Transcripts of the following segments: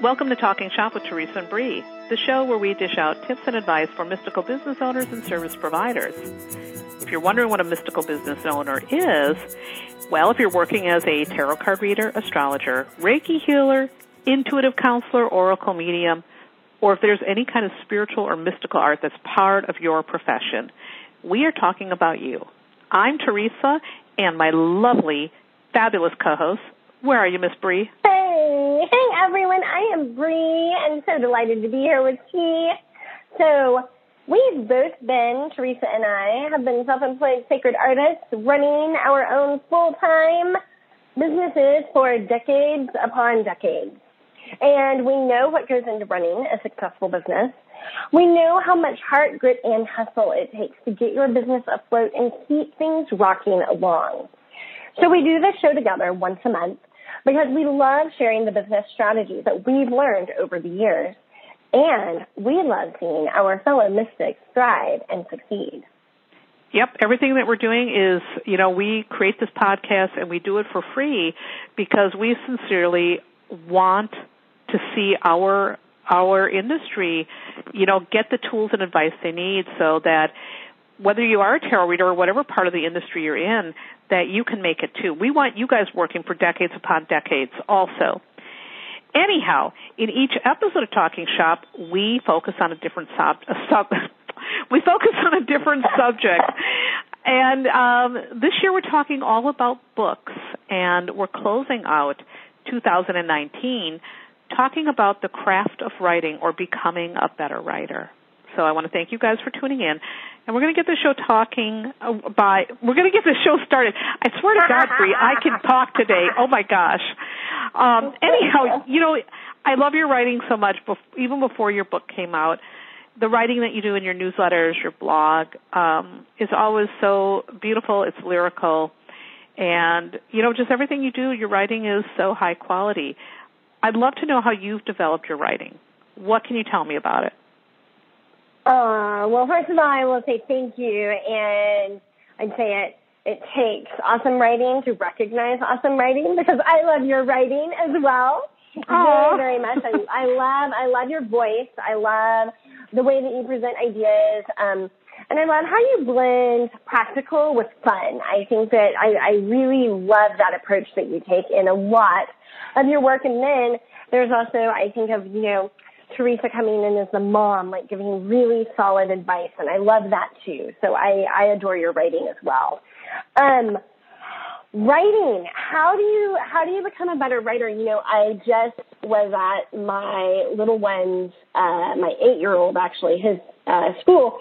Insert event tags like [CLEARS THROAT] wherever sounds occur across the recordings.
Welcome to Talking Shop with Teresa and Bree, the show where we dish out tips and advice for mystical business owners and service providers. If you're wondering what a mystical business owner is, well, if you're working as a tarot card reader, astrologer, Reiki healer, intuitive counselor, oracle medium, or if there's any kind of spiritual or mystical art that's part of your profession, we are talking about you. I'm Teresa, and my lovely, fabulous co-host. Where are you, Miss Bree? Hey, hey everyone. I am Bree. I'm so delighted to be here with you. So we've both been, Teresa and I, have been self-employed sacred artists running our own full-time businesses for decades upon decades. And we know what goes into running a successful business. We know how much heart, grit, and hustle it takes to get your business afloat and keep things rocking along. So we do this show together once a month because we love sharing the business strategies that we've learned over the years. And we love seeing our fellow mystics thrive and succeed. Yep, everything that we're doing is, you know, we create this podcast and we do it for free because we sincerely want to see our our industry, you know, get the tools and advice they need so that whether you are a tarot reader or whatever part of the industry you're in, that you can make it too. We want you guys working for decades upon decades also. Anyhow, in each episode of Talking Shop, we focus on a different sub, a sub [LAUGHS] we focus on a different subject. And um, this year we're talking all about books, and we're closing out 2019 talking about the craft of writing or becoming a better writer. So I want to thank you guys for tuning in. And we're going to get the show talking uh, by, we're going to get the show started. I swear to God, Bree, I can talk today. Oh my gosh. Um, anyhow, you know, I love your writing so much, even before your book came out. The writing that you do in your newsletters, your blog, um, is always so beautiful. It's lyrical. And, you know, just everything you do, your writing is so high quality. I'd love to know how you've developed your writing. What can you tell me about it? Uh, well, first of all, I will say thank you, and I'd say it it takes awesome writing to recognize awesome writing because I love your writing as well. Aww. Very, very much. I, I love I love your voice. I love the way that you present ideas. Um, and I love how you blend practical with fun. I think that I, I really love that approach that you take in a lot of your work. And then there's also, I think of, you know, Teresa coming in as the mom, like giving really solid advice. And I love that too. So I, I adore your writing as well. Um, writing, how do you, how do you become a better writer? You know, I just was at my little one's, uh, my eight year old actually, his, uh, school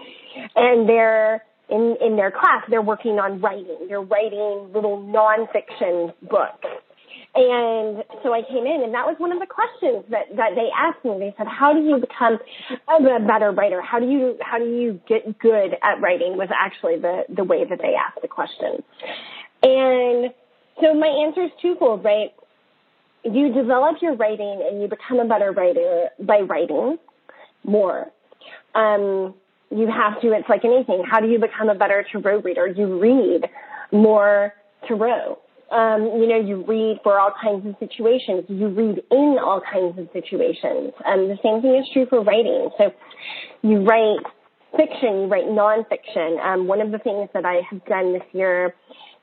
and they're, in, in their class, they're working on writing. They're writing little nonfiction books and so I came in and that was one of the questions that, that they asked me. They said, how do you become a better writer? How do you, how do you get good at writing was actually the, the way that they asked the question. And so my answer is twofold, right? You develop your writing and you become a better writer by writing more. Um, you have to, it's like anything. How do you become a better tarot reader? You read more tarot um, you know, you read for all kinds of situations. You read in all kinds of situations. Um, the same thing is true for writing. So you write fiction, you write nonfiction. Um, one of the things that I have done this year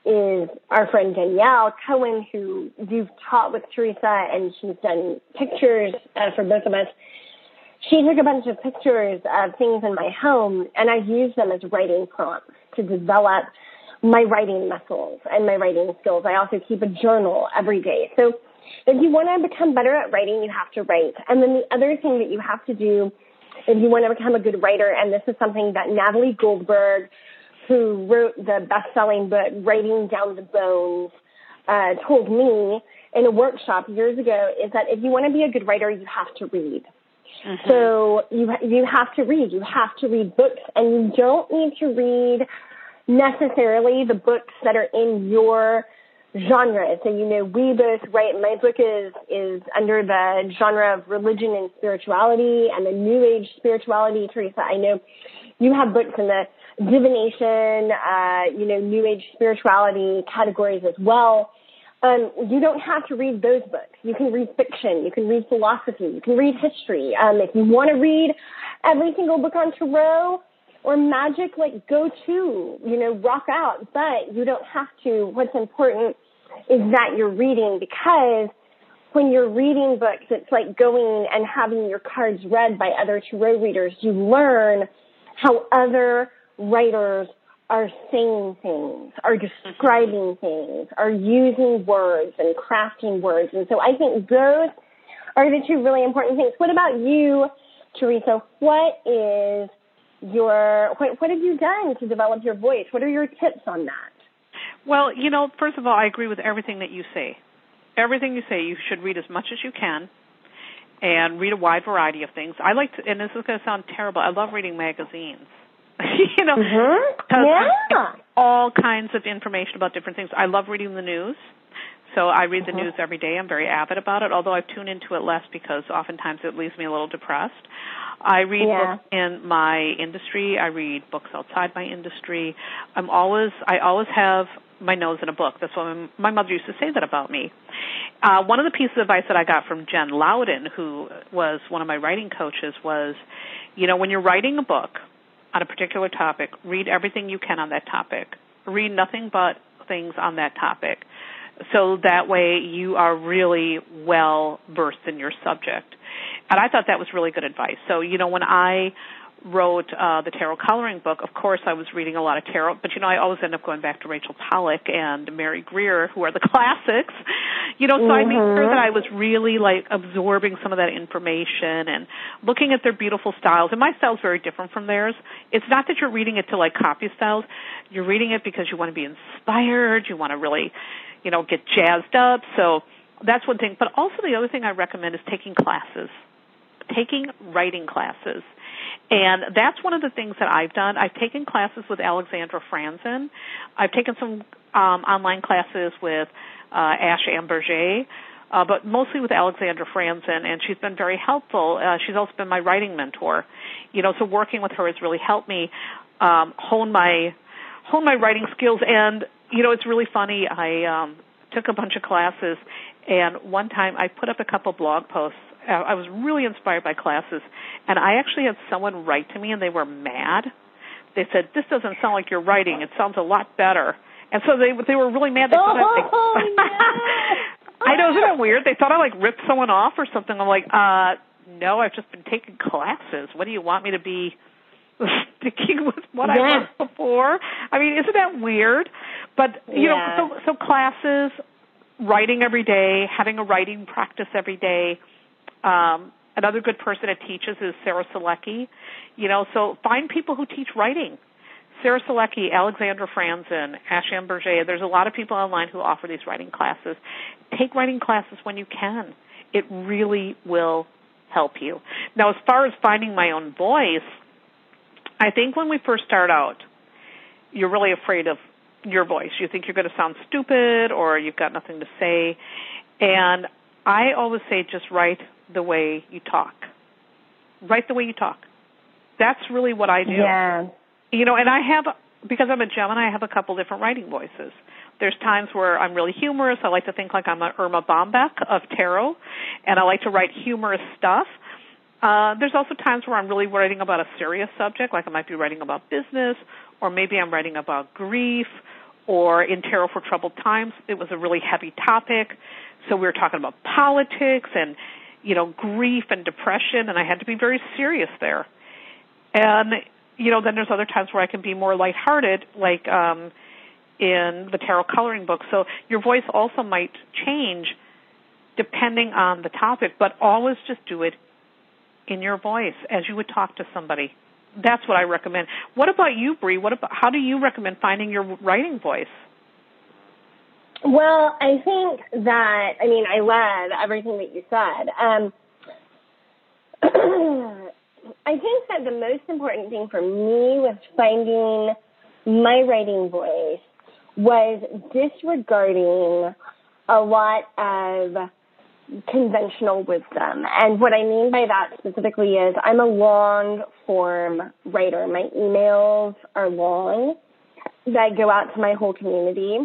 is our friend Danielle Cohen, who you've taught with Teresa, and she's done pictures uh, for both of us. She took a bunch of pictures of things in my home, and I used them as writing prompts to develop my writing muscles and my writing skills. I also keep a journal every day. So if you want to become better at writing, you have to write. And then the other thing that you have to do if you want to become a good writer, and this is something that Natalie Goldberg, who wrote the best-selling book Writing Down the Bones, uh, told me in a workshop years ago, is that if you want to be a good writer, you have to read. Mm-hmm. So you you have to read. You have to read books, and you don't need to read necessarily the books that are in your genre. So, you know, we both write, my book is, is under the genre of religion and spirituality and the new age spirituality. Teresa, I know you have books in the divination, uh, you know, new age spirituality categories as well. Um, you don't have to read those books. You can read fiction. You can read philosophy. You can read history. Um, if you want to read every single book on tarot or magic, like go to, you know, rock out. But you don't have to. What's important is that you're reading because when you're reading books, it's like going and having your cards read by other tarot readers. You learn how other writers are saying things, are describing things, are using words and crafting words. And so I think those are the two really important things. What about you, Teresa? What is your, what, what have you done to develop your voice? What are your tips on that? Well, you know, first of all, I agree with everything that you say. Everything you say, you should read as much as you can and read a wide variety of things. I like to, and this is going to sound terrible, I love reading magazines. [LAUGHS] you know, mm-hmm. yeah. all kinds of information about different things. I love reading the news. So I read the mm-hmm. news every day. I'm very avid about it, although I tune into it less because oftentimes it leaves me a little depressed. I read yeah. books in my industry. I read books outside my industry. I'm always I always have my nose in a book. That's what my mother used to say that about me. Uh, one of the pieces of advice that I got from Jen Louden, who was one of my writing coaches, was, you know, when you're writing a book on a particular topic, read everything you can on that topic. Read nothing but things on that topic. So that way you are really well versed in your subject. And I thought that was really good advice. So, you know, when I wrote uh, the tarot coloring book, of course I was reading a lot of tarot, but you know I always end up going back to Rachel Pollack and Mary Greer, who are the [LAUGHS] classics. You know, so mm-hmm. I made sure that I was really like absorbing some of that information and looking at their beautiful styles. And my style is very different from theirs. It's not that you're reading it to like copy styles. You're reading it because you want to be inspired. You want to really, you know, get jazzed up. So that's one thing. But also the other thing I recommend is taking classes taking writing classes. And that's one of the things that I've done. I've taken classes with Alexandra Franzen. I've taken some um, online classes with uh, Ash Ambirge, uh, but mostly with Alexandra Franzen, and she's been very helpful. Uh, she's also been my writing mentor. You know, so working with her has really helped me um, hone my hone my writing skills. And you know, it's really funny. I um, took a bunch of classes, and one time I put up a couple blog posts I was really inspired by classes, and I actually had someone write to me, and they were mad. They said, "This doesn't sound like you're writing. It sounds a lot better." And so they they were really mad. They thought oh, [LAUGHS] I, no. I know, isn't that weird? They thought I like ripped someone off or something. I'm like, uh, no, I've just been taking classes. What do you want me to be [LAUGHS] sticking with what yeah. I learned before? I mean, isn't that weird? But you yeah. know, so so classes, writing every day, having a writing practice every day um, another good person that teaches is Sarah Selecky. You know, so find people who teach writing. Sarah Selecky, Alexandra Franzen, Ash Ambirge. There's a lot of people online who offer these writing classes. Take writing classes when you can. It really will help you. Now, as far as finding my own voice, I think when we first start out, you're really afraid of your voice. You think you're going to sound stupid or you've got nothing to say. And I always say just write the way you talk. Write the way you talk. That's really what I do. Yeah. You know, and I have because I'm a Gemini, I have a couple different writing voices. There's times where I'm really humorous. I like to think like I'm a Erma Bombeck of tarot, and I like to write humorous stuff. Uh, there's also times where I'm really writing about a serious subject, like I might be writing about business, or maybe I'm writing about grief, or in Tarot for Troubled Times, it was a really heavy topic. So we were talking about politics and you know, grief and depression, and I had to be very serious there. And you know, then there's other times where I can be more lighthearted, like um, in the tarot coloring book. So your voice also might change depending on the topic, but always just do it in your voice as you would talk to somebody. That's what I recommend. What about you, Bree? What about how do you recommend finding your writing voice? Well, I think that I mean I love everything that you said. Um, [CLEARS THROAT] I think that the most important thing for me with finding my writing voice was disregarding a lot of conventional wisdom. And what I mean by that specifically is I'm a long form writer. My emails are long that go out to my whole community.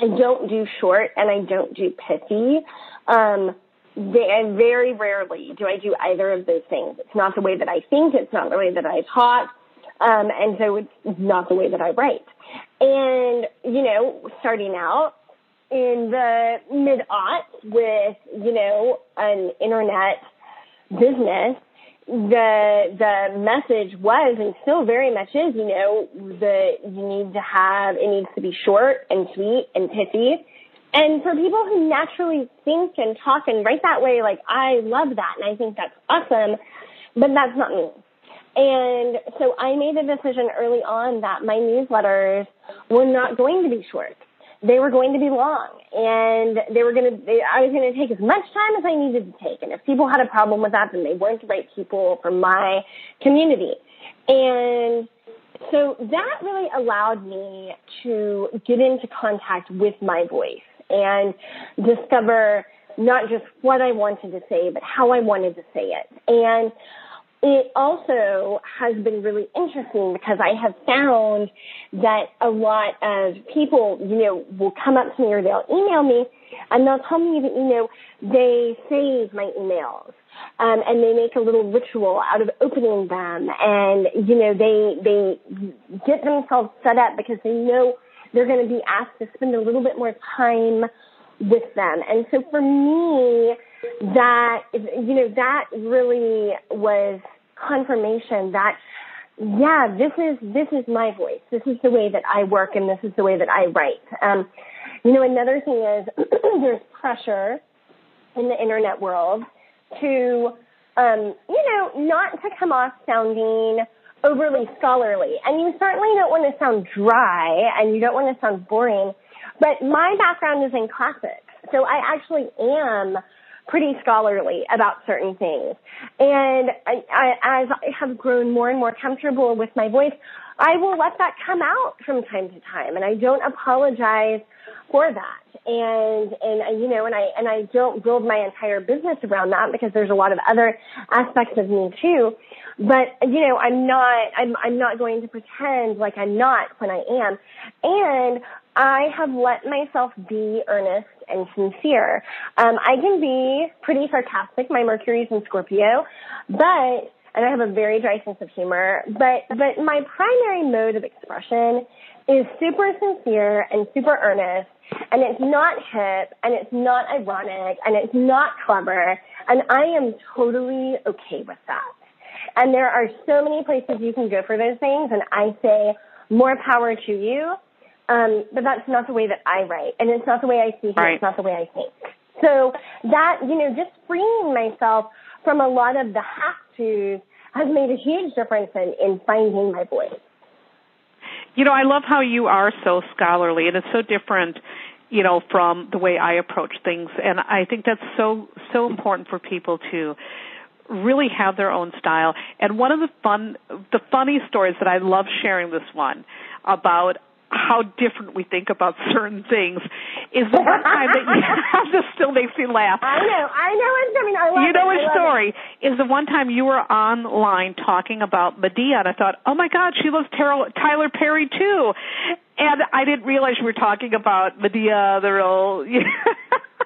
I don't do short and I don't do pithy. Um, and very rarely do I do either of those things. It's not the way that I think. It's not the way that I talk. Um, and so it's not the way that I write. And, you know, starting out in the mid aughts with, you know, an internet business, the the message was and still very much is, you know, that you need to have it needs to be short and sweet and pithy. And for people who naturally think and talk and write that way, like I love that and I think that's awesome, but that's not me. And so I made a decision early on that my newsletters were not going to be short they were going to be long and they were going to, I was going to take as much time as I needed to take. And if people had a problem with that, then they weren't the right people for my community. And so that really allowed me to get into contact with my voice and discover not just what I wanted to say, but how I wanted to say it. And it also has been really interesting because I have found that a lot of people, you know, will come up to me or they'll email me and they'll tell me that, you know, they save my emails. Um, and they make a little ritual out of opening them and, you know, they, they get themselves set up because they know they're going to be asked to spend a little bit more time with them. And so for me, that, you know, that really was confirmation that, yeah, this is, this is my voice. This is the way that I work and this is the way that I write. Um, you know, another thing is [CLEARS THROAT] there's pressure in the internet world to, um, you know, not to come off sounding overly scholarly. And you certainly don't want to sound dry and you don't want to sound boring. But my background is in classics. So I actually am pretty scholarly about certain things. And I, I, as I have grown more and more comfortable with my voice, I will let that come out from time to time, and I don't apologize for that. And and you know, and I and I don't build my entire business around that because there's a lot of other aspects of me too. But you know, I'm not I'm I'm not going to pretend like I'm not when I am. And I have let myself be earnest and sincere. Um, I can be pretty sarcastic. My Mercury's in Scorpio, but and I have a very dry sense of humor. But but my primary mode of expression is super sincere and super earnest, and it's not hip, and it's not ironic, and it's not clever, and I am totally okay with that. And there are so many places you can go for those things, and I say more power to you um, but that's not the way that I write, and it's not the way I see Right. It's not the way I think. So that you know, just freeing myself from a lot of the have tos has made a huge difference in, in finding my voice. You know, I love how you are so scholarly, and it's so different, you know, from the way I approach things. And I think that's so so important for people to really have their own style. And one of the fun, the funny stories that I love sharing this one about how different we think about certain things is the one time that you [LAUGHS] this still makes me laugh. I know, I know it's coming. I love You know it. a I story is the one time you were online talking about Medea, and I thought, oh my God, she loves Tyler, Tyler Perry too, and I didn't realize you were talking about Medea, the real. [LAUGHS]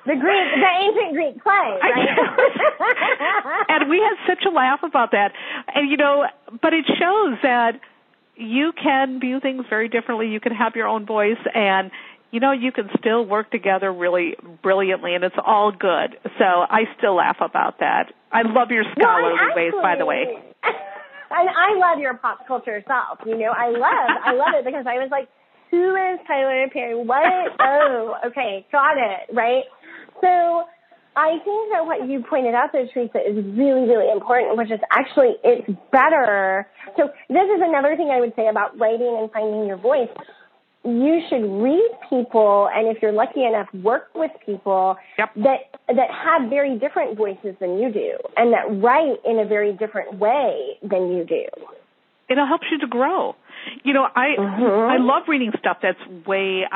The Greek, the ancient Greek play, right? and we had such a laugh about that, and you know, but it shows that you can view things very differently. You can have your own voice and you know, you can still work together really brilliantly and it's all good. So I still laugh about that. I love your scholarly well, ways, by the way. [LAUGHS] And I love your pop culture self. You know, I love, I love it because I was like, who is Tyler Perry? What? [LAUGHS] Oh, okay, got it, right? So I think that what you pointed out there, Teresa, is really, really important, which is actually it's better. So this is another thing I would say about writing and finding your voice. You should read people, and if you're lucky enough, work with people Yep. that that have very different voices than you do, and that write in a very different way than you do. It helps you to grow. You know, I Mhm. I love reading stuff that's way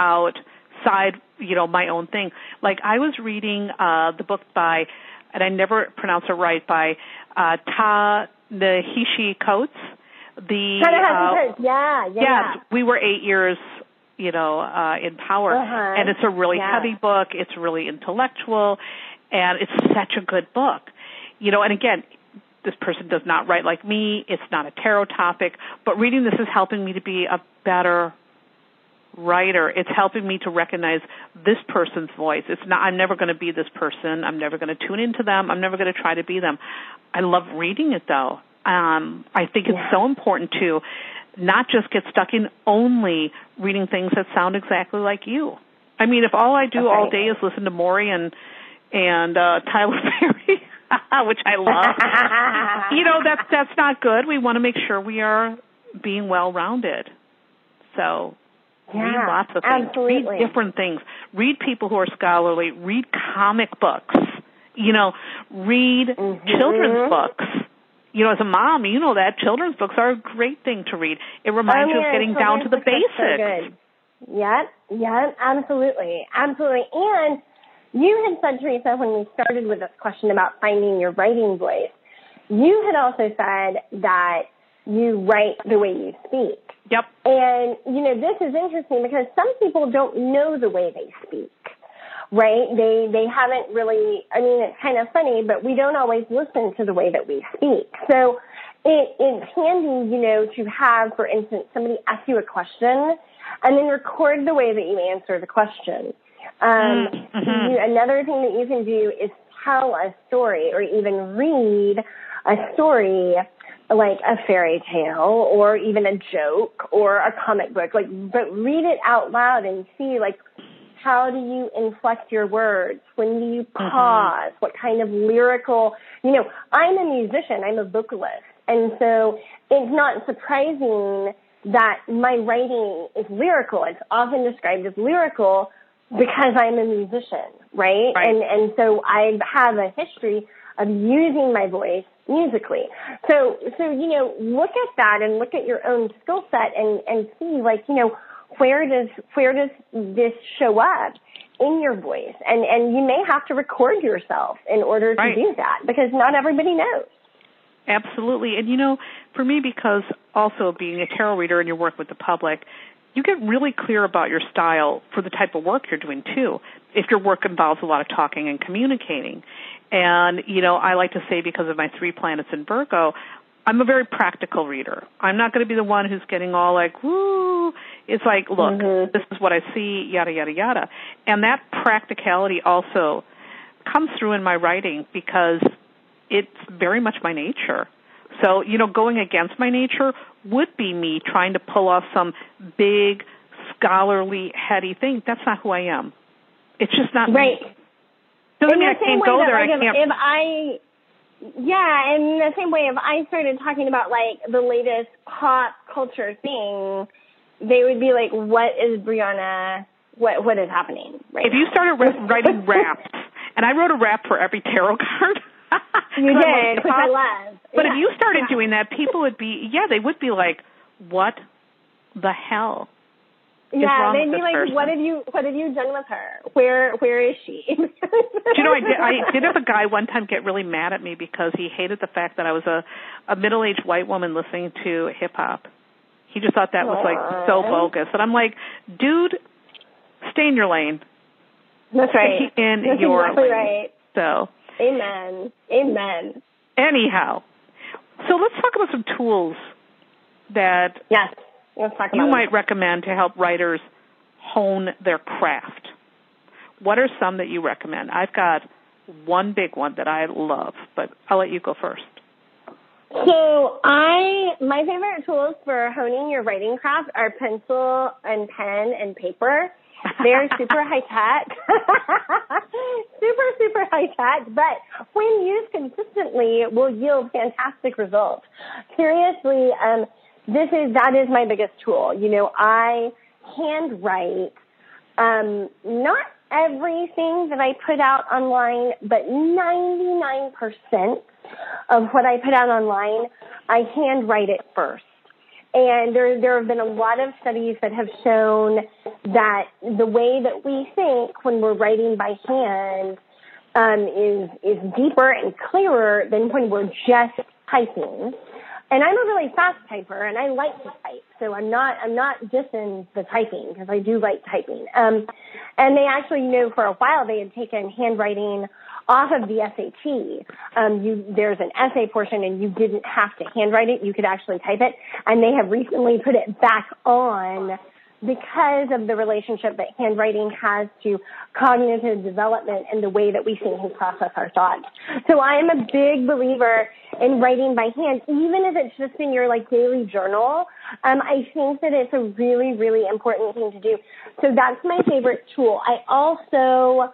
outside, you know, my own thing. Like I was reading uh the book by and I never pronounce it right by uh Ta Nahishi Coates. The Kind of has uh, yeah, yeah. yes, we were eight years, you know, uh, in power, Uh-huh. and it's a really Yeah. heavy book. It's really intellectual, and it's such a good book. You know, and again, this person does not write like me. It's not a tarot topic, but reading this is helping me to be a better writer. It's helping me to recognize this person's voice. It's not I'm never going to be this person. I'm never going to tune into them. I'm never going to try to be them. I love reading it though. Um I think it's yeah. so important to not just get stuck in only reading things that sound exactly like you. I mean, if all I do all day is listen to Maury and and uh Tyler [LAUGHS] Perry, [LAUGHS] which I love, you know, that's that's not good. We want to make sure we are being well rounded. So yeah, read lots of things. Absolutely. Read different things. Read people who are scholarly. Read comic books. You know, read mm-hmm. children's books. You know, as a mom, you know that children's books are a great thing to read. It reminds oh, you of getting down to the basics. So yep, yep, absolutely, absolutely. And you had said, Teresa, when we started with this question about finding your writing voice, you had also said that you write the way you speak. Yep. And, you know, this is interesting because some people don't know the way they speak, right? They, they haven't really, I mean, it's kind of funny, but we don't always listen to the way that we speak. So it, it's handy, you know, to have, for instance, somebody ask you a question and then record the way that you answer the question. Um, mm-hmm. you, another thing that you can do is tell a story or even read a story like a fairy tale or even a joke or a comic book like but read it out loud and see like how do you inflect your words? When do you Mm-hmm. pause? What kind of lyrical you know i'm a musician i'm a vocalist. And so it's not surprising that my writing is lyrical. It's often described as lyrical because i'm a musician right, right. and and so i have a history of using my voice musically. So, so, you know, look at that and look at your own skill set and, and see like, you know, where does, where does this show up in your voice? And, and you may have to record yourself in order to right. do that because not everybody knows. Absolutely. And you know, for me, because also being a tarot reader and your work with the public, you get really clear about your style for the type of work you're doing too. If your work involves a lot of talking and communicating. And, you know, I like to say because of my three planets in Virgo, I'm a very practical reader. I'm not going to be the one who's getting all like, woo. It's like, look, mm-hmm. this is what I see, yada, yada, yada. And that practicality also comes through in my writing because it's very much my nature. So, you know, going against my nature would be me trying to pull off some big, scholarly, heady thing. That's not who I am. It's just not right. me. Doesn't in mean the I can't go that, there. Like, I can't. If, I, yeah, in the same way, if I started talking about like the latest pop culture thing, they would be like, "What is Brianna? What what is happening?" Right. If you started [LAUGHS] writing raps, and I wrote a rap for every tarot [LAUGHS] card. You did, which I. But yeah. if you started yeah. doing that, people would be, yeah, they would be like, "What the hell?" Yeah, they'd be like, person? "What have you? What have you done with her? Where Where is she?" [LAUGHS] Do you know, I did, I did have a guy one time get really mad at me because he hated the fact that I was a a middle aged white woman listening to hip hop. He just thought that was like so bogus, and I'm like, dude, stay in your lane. That's right. Stay in That's your exactly lane. right. So, amen, amen. Anyhow, so let's talk about some tools that yes Let's talk you about might it. recommend to help writers hone their craft. What are some that you recommend? I've got one big one that I love, but I'll let you go first. So I, my favorite tools for honing your writing craft are pencil and pen and paper. They're super high tech, [LAUGHS] super super high tech, but when used consistently, it will yield fantastic results. Seriously, um, this is that is my biggest tool. You know, I handwrite um, not everything that I put out online, but 99% of what I put out online, I handwrite it first. And there, there have been a lot of studies that have shown that the way that we think when we're writing by hand um, is is deeper and clearer than when we're just typing. And I'm a really fast typer, and I like to type, so I'm not I'm not dissing the typing because I do like typing. Um, and they actually, know, for a while they had taken handwriting off of the SAT. Um, you, there's an essay portion and you didn't have to handwrite it. You could actually type it. And they have recently put it back on because of the relationship that handwriting has to cognitive development and the way that we think and process our thoughts. So I am a big believer in writing by hand, even if it's just in your like daily journal. Um, I think that it's a really, really important thing to do. So that's my favorite tool. I also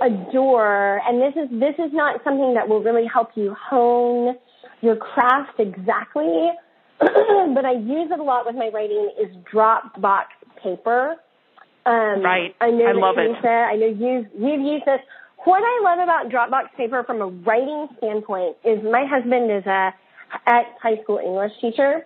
adore, and this is this is not something that will really help you hone your craft exactly, [CLEARS THROAT] but I use it a lot with my writing is Dropbox paper. Um, right. I know I love it. I know you've, you've used this. What I love about Dropbox paper from a writing standpoint is my husband is a ex high school English teacher.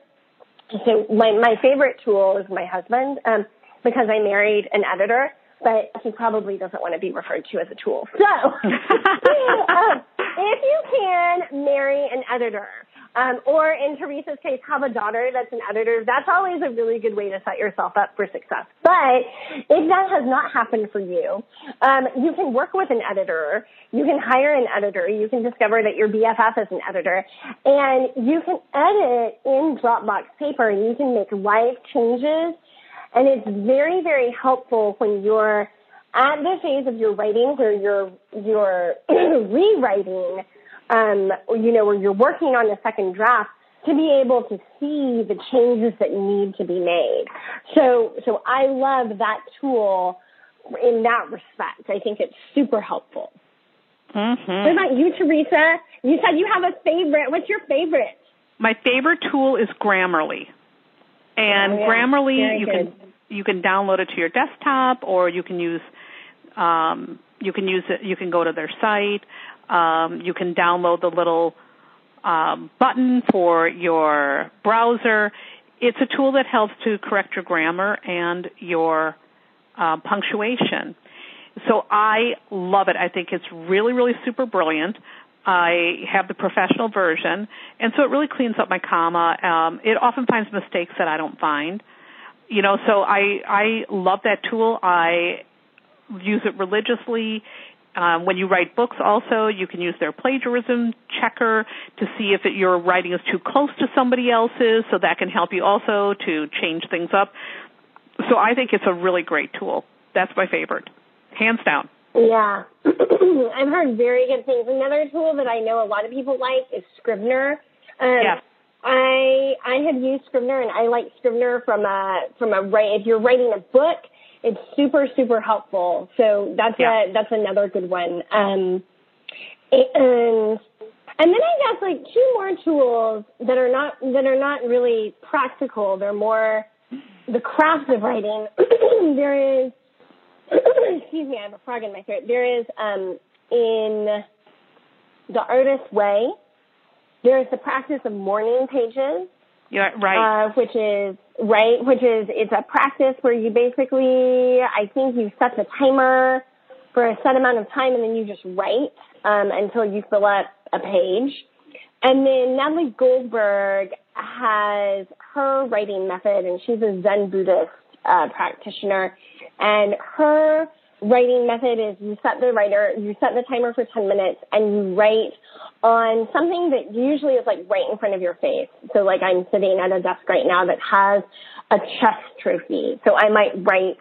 So my, my favorite tool is my husband, um, because I married an editor, but he probably doesn't want to be referred to as a tool. So, [LAUGHS] um, if you can marry an editor, um, or in Teresa's case, have a daughter that's an editor. That's always a really good way to set yourself up for success. But if that has not happened for you, um, you can work with an editor. You can hire an editor. You can discover that your BFF is an editor, and you can edit in Dropbox paper, and you can make live changes. And it's very, very helpful when you're at the phase of your writing where you're you're [CLEARS THROAT] rewriting um, you know, where you're working on the second draft to be able to see the changes that need to be made. So, so I love that tool in that respect. I think it's super helpful. Mm-hmm. What about you, Teresa? You said you have a favorite. What's your favorite? My favorite tool is Grammarly. And oh, yeah. Grammarly, Very you good. can you can download it to your desktop, or you can use um, you can use it. You can go to their site. Um, you can download the little um, button for your browser. It's a tool that helps to correct your grammar and your uh, punctuation. So I love it. I think it's really, really super brilliant. I have the professional version, and so it really cleans up my comma. Um, it often finds mistakes that I don't find. You know, so I I love that tool. I use it religiously. Um, when you write books, also you can use their plagiarism checker to see if it, your writing is too close to somebody else's. So that can help you also to change things up. So I think it's a really great tool. That's my favorite, hands down. Yeah, [CLEARS THROAT] I've heard very good things. Another tool that I know a lot of people like is Scrivener. Um, yes. I I have used Scrivener and I like Scrivener from a from a write if you're writing a book it's super super helpful. So that's yeah. a that's another good one. Um, and and then I guess like two more tools that are not that are not really practical. They're more the craft of writing. [CLEARS THROAT] there is excuse me, I have a frog in my throat. There is um, in the artist way. There is the practice of morning pages. Yeah, right. Uh, which is right, which is it's a practice where you basically, I think you set the timer for a set amount of time, and then you just write um, until you fill up a page. And then Natalie Goldberg has her writing method, and she's a Zen Buddhist uh, practitioner. And her writing method is you set the writer, you set the timer for 10 minutes, and you write on something that usually is like right in front of your face. So like I'm sitting at a desk right now that has a chess trophy. So I might write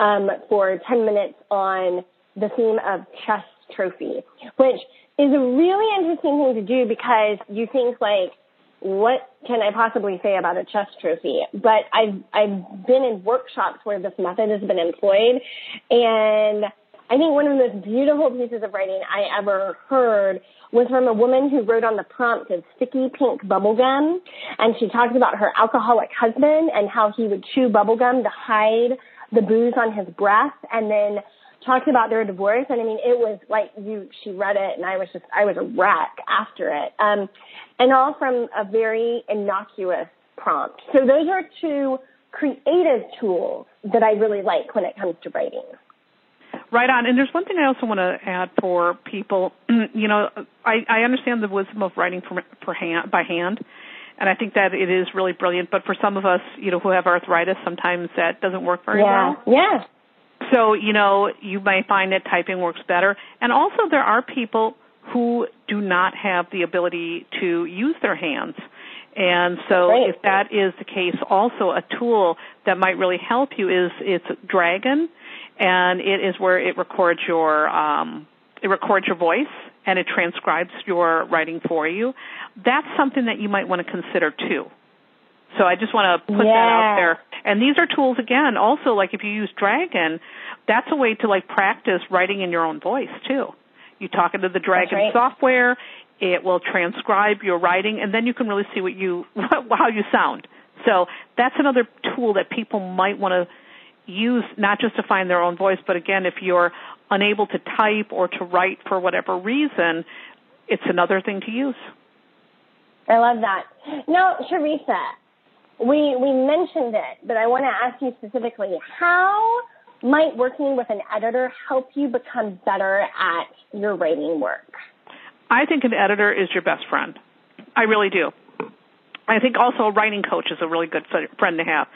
um, for 10 minutes on the theme of chess trophy, which is a really interesting thing to do because you think like, what can I possibly say about a chess trophy? But I've I've been in workshops where this method has been employed, and I think one of the most beautiful pieces of writing I ever heard was from a woman who wrote on the prompt of sticky pink bubblegum. And she talked about her alcoholic husband and how he would chew bubblegum to hide the booze on his breath and then talked about their divorce. And I mean, it was like you, she read it and I was just, I was a wreck after it. Um, and all from a very innocuous prompt. So those are two creative tools that I really like when it comes to writing. Right on. And there's one thing I also want to add for people. [CLEARS THROAT] you know, I, I understand the wisdom of writing for, for hand, by hand, and I think that it is really brilliant. But for some of us, you know, who have arthritis, sometimes that doesn't work very yeah. well. Yeah. So, you know, you may find that typing works better. And also there are people who do not have the ability to use their hands. And so Great. if that is the case, also a tool that might really help you is it's Dragon and it is where it records your um, it records your voice and it transcribes your writing for you. That's something that you might want to consider too. So I just want to put yeah. that out there. And these are tools again, also like if you use Dragon, that's a way to like practice writing in your own voice too. You talk into the Dragon right. software, it will transcribe your writing and then you can really see what you [LAUGHS] how you sound. So that's another tool that people might want to use not just to find their own voice, but again, if you're unable to type or to write for whatever reason, it's another thing to use. I love that. Now, Teresa, we we mentioned it, but I want to ask you specifically: How might working with an editor help you become better at your writing work? I think an editor is your best friend. I really do. I think also a writing coach is a really good friend to have.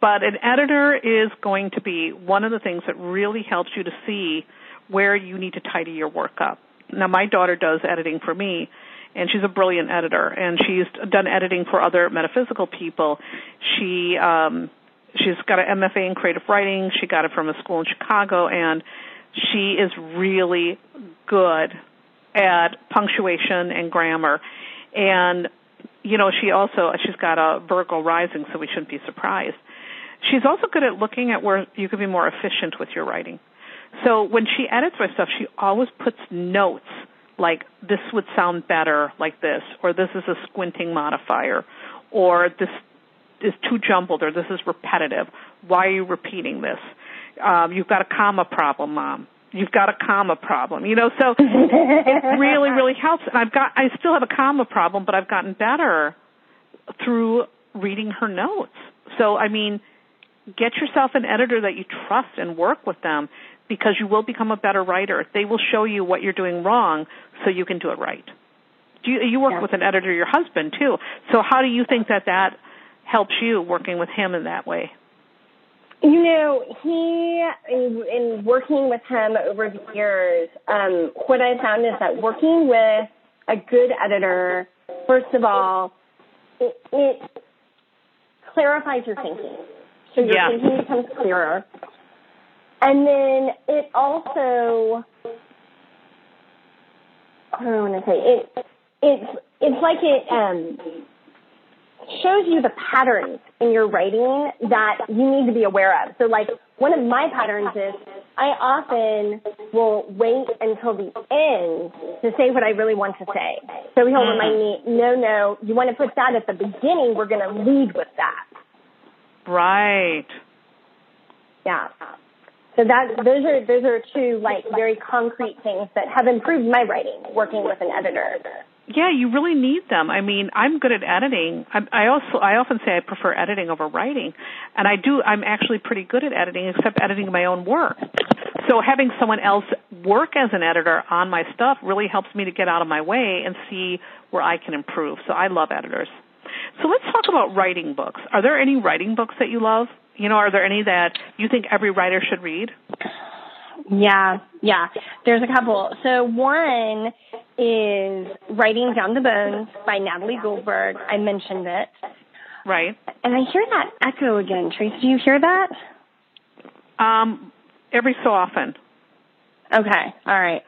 But an editor is going to be one of the things that really helps you to see where you need to tidy your work up. Now my daughter does editing for me and she's a brilliant editor and she's done editing for other metaphysical people. She um she's got an MFA in creative writing. She got it from a school in Chicago and she is really good at punctuation and grammar. And you know, she also she's got a Virgo rising, so we shouldn't be surprised. She's also good at looking at where you could be more efficient with your writing. So when she edits my stuff, she always puts notes like this would sound better like this, or this is a squinting modifier, or this is too jumbled, or this is repetitive. Why are you repeating this? Um, you've got a comma problem, mom. You've got a comma problem, you know. So [LAUGHS] it really, really helps. And I've got, I still have a comma problem, but I've gotten better through reading her notes. So I mean, get yourself an editor that you trust and work with them because you will become a better writer. They will show you what you're doing wrong so you can do it right. Do you, you work yeah. with an editor, your husband too. So how do you think that that helps you working with him in that way? You know, he, in, in working with him over the years, um, what I found is that working with a good editor, first of all, it, it clarifies your thinking. So your Yeah. thinking becomes clearer. And then it also, I don't want to say it. It's it's like it um, shows you the patterns in your writing that you need to be aware of. So, like one of my patterns is I often will wait until the end to say what I really want to say. So he'll remind me, no, no, you want to put that at the beginning. We're going to lead with that. Right. Yeah. So that those are those are two like very concrete things that have improved my writing working with an editor. Yeah, you really need them. I mean, I'm good at editing. I, I also I often say I prefer editing over writing, and I do. I'm actually pretty good at editing, except editing my own work. So having someone else work as an editor on my stuff really helps me to get out of my way and see where I can improve. So I love editors. So let's talk about writing books. Are there any writing books that you love? You know, are there any that you think every writer should read? Yeah, yeah. There's a couple. So one is Writing Down the Bones by Natalie Goldberg. I mentioned it. Right. And I hear that echo again. Trace, do you hear that? Um, every so often. Okay. All right.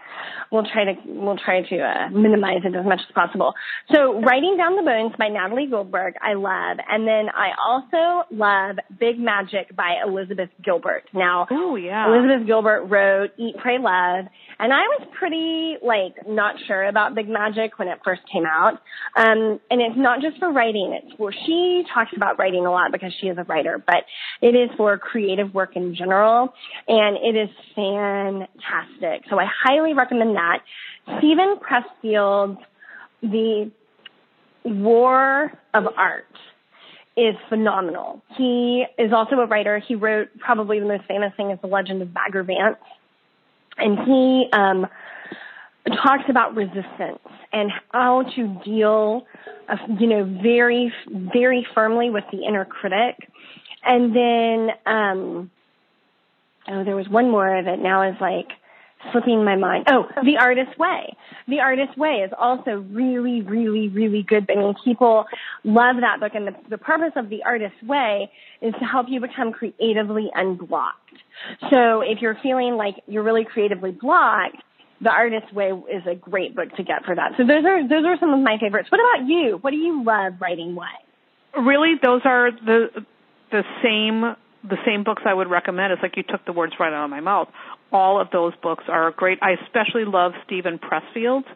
We'll try to we'll try to uh, minimize it as much as possible. So, Writing Down the Bones by Natalie Goldberg, I love, and then I also love Big Magic by Elizabeth Gilbert. Now, oh yeah, Elizabeth Gilbert wrote Eat, Pray, Love, and I was pretty like not sure about Big Magic when it first came out. Um, and it's not just for writing; it's for she talks about writing a lot because she is a writer, but it is for creative work in general, and it is fantastic. So I highly recommend that. Steven Pressfield's The War of Art is phenomenal. He is also a writer. He wrote probably the most famous thing is The Legend of Bagger Vance. And he um, talks about resistance and how to deal, uh, you know, very, very firmly with the inner critic. And then um, oh, there was one more that now is like slipping my mind. Oh, The Artist's Way. The Artist's Way is also really, really, really good. I mean, people love that book, and the, the purpose of The Artist's Way is to help you become creatively unblocked. So if you're feeling like you're really creatively blocked, The Artist's Way is a great book to get for that. So those are those are some of my favorites. What about you? What do you love writing What? Really, those are the the same the same books I would recommend. It's like you took the words right out of my mouth. All of those books are great. I especially love Steven Pressfield's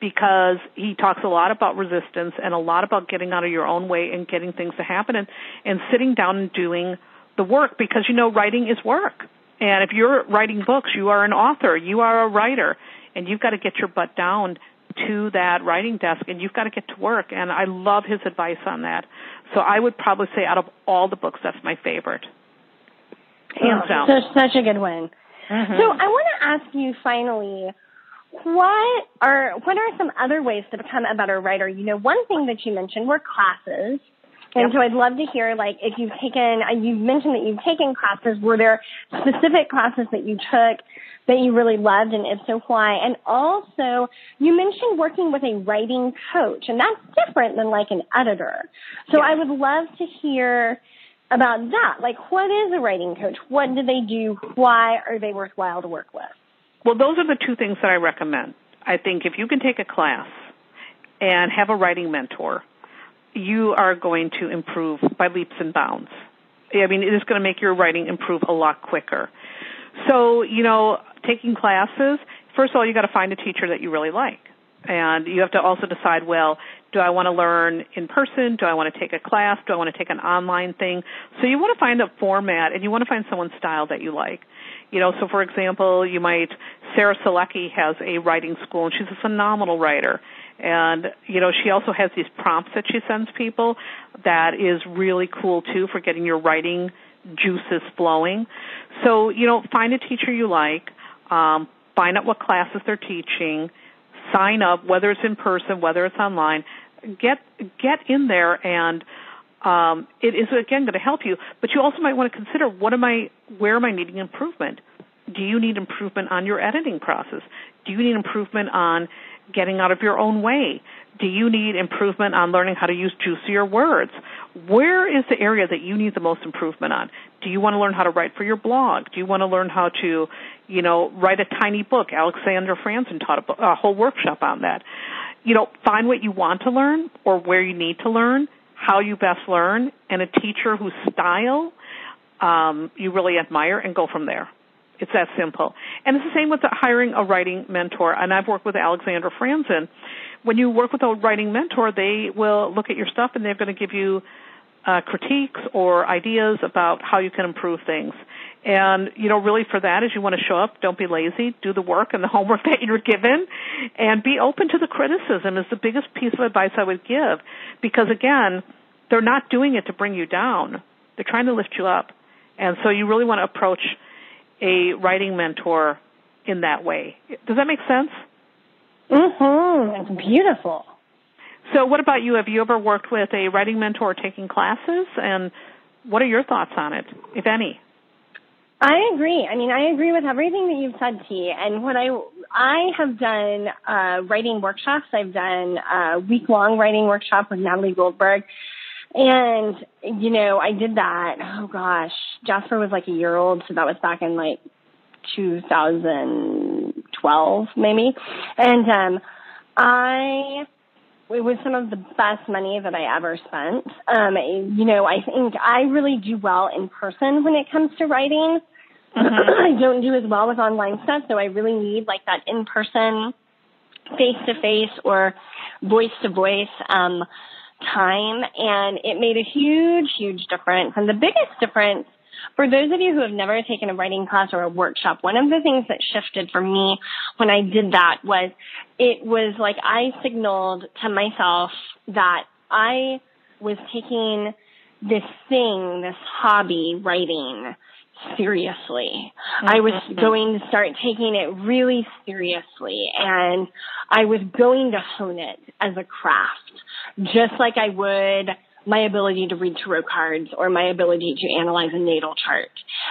because he talks a lot about resistance and a lot about getting out of your own way and getting things to happen and, and sitting down and doing the work because you know writing is work. And if you're writing books, you are an author, you are a writer, and you've got to get your butt down to that writing desk and you've got to get to work. And I love his advice on that. So I would probably say out of all the books, that's my favorite. Hands oh, down. So, such a good one. Mm-hmm. So I want to ask you finally, what are what are some other ways to become a better writer? You know, one thing that you mentioned were classes. And yep. so I'd love to hear, like, if you've taken, uh, you've mentioned that you've taken classes. Were there specific classes that you took that you really loved, and if so, why? And also, you mentioned working with a writing coach, and that's different than like an editor. So yep. I would love to hear about that. Like, what is a writing coach? What do they do? Why are they worthwhile to work with? Well, those are the two things that I recommend. I think if you can take a class and have a writing mentor, you are going to improve by leaps and bounds. I mean, it is going to make your writing improve a lot quicker. So, you know, taking classes, first of all, you got to find a teacher that you really like. And you have to also decide, well, do I want to learn in person? Do I want to take a class? Do I want to take an online thing? So you want to find a format and you want to find someone's style that you like. You know, so for example, you might, Sarah Selecky has a writing school and she's a phenomenal writer. And, you know, she also has these prompts that she sends people that is really cool too for getting your writing juices flowing. So, you know, find a teacher you like, um, find out what classes they're teaching, sign up, whether it's in person, whether it's online. Get get in there, and um, it is again going to help you. But you also might want to consider what am I, where am I needing improvement? Do you need improvement on your editing process? Do you need improvement on getting out of your own way? Do you need improvement on learning how to use juicier words? Where is the area that you need the most improvement on? Do you want to learn how to write for your blog? Do you want to learn how to, you know, write a tiny book? Alexandra Franzen taught a, a whole workshop on that. You know, find what you want to learn or where you need to learn, how you best learn, and a teacher whose style um, you really admire, and go from there. It's that simple. And it's the same with hiring a writing mentor. And I've worked with Alexandra Franzen. When you work with a writing mentor, they will look at your stuff and they're going to give you uh, critiques or ideas about how you can improve things. And, you know, really for that is you want to show up, don't be lazy, do the work and the [LAUGHS] homework that you're given, and be open to the criticism is the biggest piece of advice I would give. Because again, they're not doing it to bring you down. They're trying to lift you up. And so you really want to approach a writing mentor in that way. Does that make sense? Mm-hmm. It's beautiful. So, what about you? Have you ever worked with a writing mentor taking classes? And what are your thoughts on it, if any? I agree. I mean, I agree with everything that you've said, T. And what I I have done uh, writing workshops. I've done a week long writing workshop with Natalie Goldberg, and, you know, I did that. Oh gosh, Jasper was like a year old, so that was back in like 2012 maybe. And, um, I, it was some of the best money that I ever spent. Um, you know, I think I really do well in person when it comes to writing. Mm-hmm. [CLEARS THROAT] I don't do as well with online stuff, so I really need like that in person, face to face or voice to voice, um, time and it made a huge, huge difference. And the biggest difference for those of you who have never taken a writing class or a workshop, one of the things that shifted for me when I did that was it was like I signaled to myself that I was taking this thing, this hobby, writing, seriously. I was mm-hmm. going to start taking it really seriously and I was going to hone it as a craft, just like I would my ability to read tarot cards or my ability to analyze a natal chart.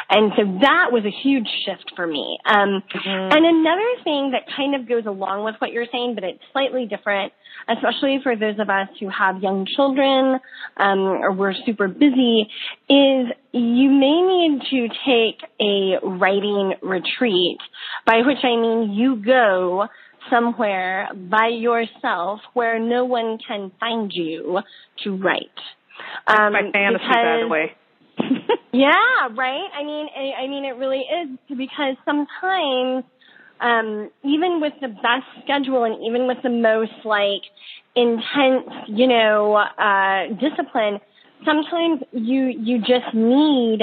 And so that was a huge shift for me. Um, mm-hmm. And another thing that kind of goes along with what you're saying, but it's slightly different, especially for those of us who have young children um, or we're super busy, is you may need to take a writing retreat, by which I mean you go somewhere by yourself where no one can find you to write. Um, my fantasy, because, by the way. [LAUGHS] yeah, right. I mean, I, I mean, it really is because sometimes, um, even with the best schedule and even with the most like intense, you know, uh, discipline, sometimes you you just need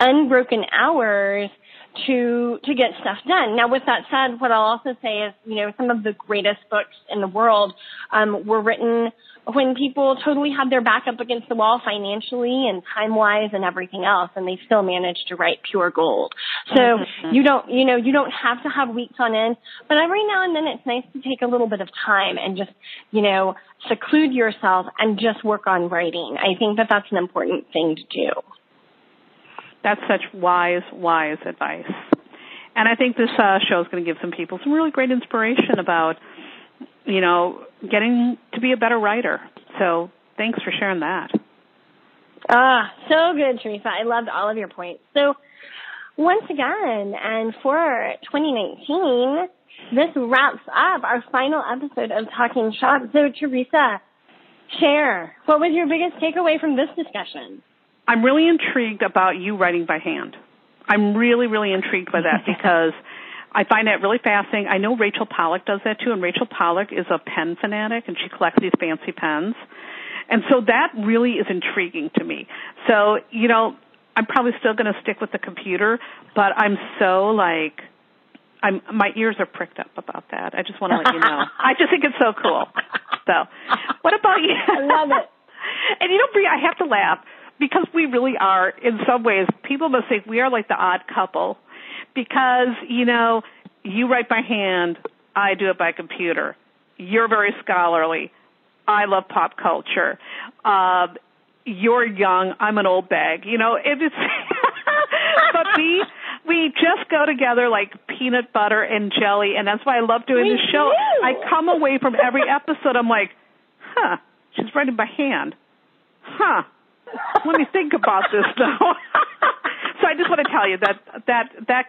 unbroken hours to to get stuff done. Now, with that said, what I'll also say is, you know, some of the greatest books in the world um, were written when people totally had their back up against the wall financially and time wise and everything else, and they still managed to write pure gold. So mm-hmm. you don't, you know, you don't have to have weeks on end, but every now and then it's nice to take a little bit of time and just, you know, seclude yourself and just work on writing. I think that that's an important thing to do. That's such wise, wise advice. And I think this uh, show is going to give some people some really great inspiration about, you know, getting to be a better writer. So thanks for sharing that. Ah, so good, Teresa. I loved all of your points. So once again, and for 2019, this wraps up our final episode of Talking Shop. So Teresa, share. What was your biggest takeaway from this discussion? I'm really intrigued about you writing by hand. I'm really, really intrigued by that [LAUGHS] because I find that really fascinating. I know Rachel Pollack does that too, and Rachel Pollack is a pen fanatic and she collects these fancy pens. And so that really is intriguing to me. So, you know, I'm probably still going to stick with the computer, but I'm so like, I'm, my ears are pricked up about that. I just want to let you know. [LAUGHS] I just think it's so cool. So, what about you? I love it. [LAUGHS] and you know, Brie, I have to laugh because we really are in some ways people must think we are like the odd couple because you know you write by hand i do it by computer. You're very scholarly. I love pop culture. Uh, you're young. I'm an old bag you know it is [LAUGHS] but we we just go together like peanut butter and jelly and that's why i love doing this show. do. i come away from every episode i'm like huh she's writing by hand. Huh let me think about this now. [LAUGHS] so I just want to tell you that that that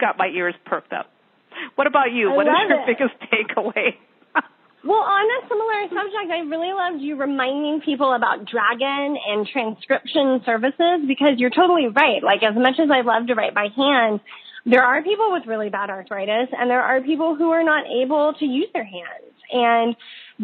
got my ears perked up. What about you? I what is your it. biggest takeaway? [LAUGHS] well, on a similar subject, I really loved you reminding people about Dragon and transcription services because you're totally right. Like as much as I love to write by hand, there are people with really bad arthritis and there are people who are not able to use their hands. And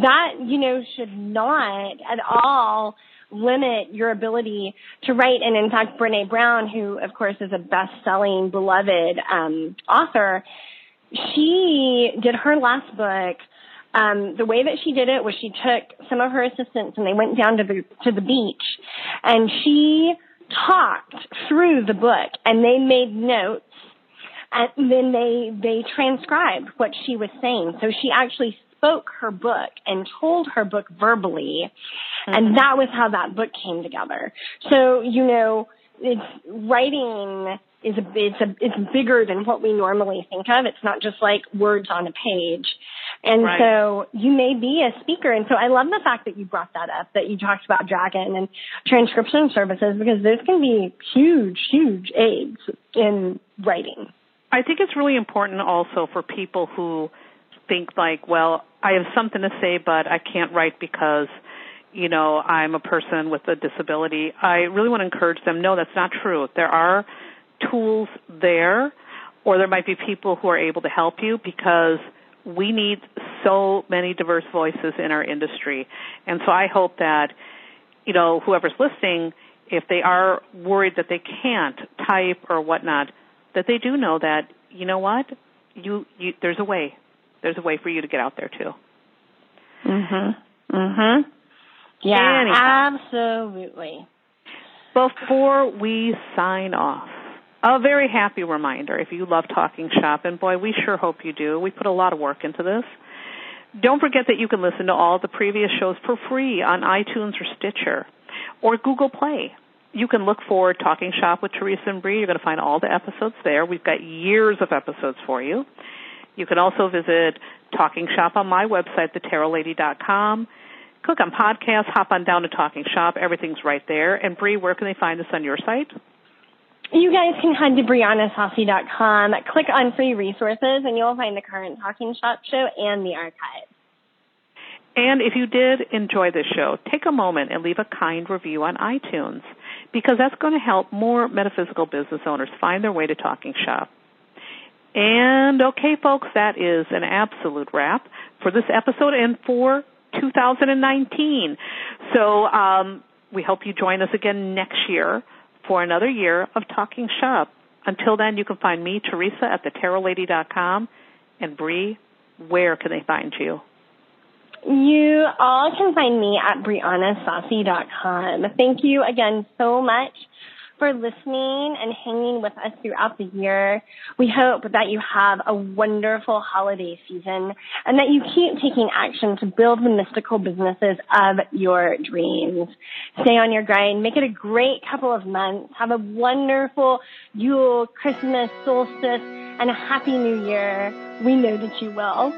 that, you know, should not at all limit your ability to write. And in fact, Brene Brown, who of course is a best-selling, beloved um, author, she did her last book. Um, the way that she did it was she took some of her assistants and they went down to the to the beach, and she talked through the book and they made notes and then they they transcribed what she was saying. So she actually spoke her book and told her book verbally. Mm-hmm. And that was how that book came together. So, you know, it's writing is a it's a it's bigger than what we normally think of. It's not just like words on a page. And right. so you may be a speaker. And so I love the fact that you brought that up, that you talked about Dragon and transcription services because those can be huge, huge aids in writing. I think it's really important also for people who think like, well, I have something to say, but I can't write because, you know, I'm a person with a disability. I really want to encourage them. No, that's not true. There are tools there, or there might be people who are able to help you because we need so many diverse voices in our industry. And so I hope that, you know, whoever's listening, if they are worried that they can't type or whatnot, that they do know that, you know what, you, you there's a way there's a way for you to get out there too. Mhm. Mhm. Yeah, absolutely. Before we sign off, a very happy reminder if you love talking shop and boy, we sure hope you do. We put a lot of work into this. Don't forget that you can listen to all the previous shows for free on iTunes or Stitcher. or Google Play. You can look for Talking Shop with Teresa and Bree. You're going to find all the episodes there. We've got years of episodes for you. You can also visit Talking Shop on my website, thetarotlady.com. Click on podcast, hop on down to Talking Shop. Everything's right there. And Bree, where can they find us on your site? You guys can head to BriannaSaussy.com, click on free resources, and you'll find the current Talking Shop show and the archive. And if you did enjoy this show, take a moment and leave a kind review on iTunes because that's going to help more metaphysical business owners find their way to Talking Shop. And okay, folks, that is an absolute wrap for this episode and for 2019. So um, we hope you join us again next year for another year of Talking Shop. Until then, you can find me, Teresa, at thetarotlady.com. And Bree, where can they find you? You all can find me at BriannaSaussy.com. Thank you again so much for listening and hanging with us throughout the year. We hope that you have a wonderful holiday season and that you keep taking action to build the mystical businesses of your dreams. Stay on your grind. Make it a great couple of months. Have a wonderful Yule, Christmas, solstice, and a happy new year. We know that you will.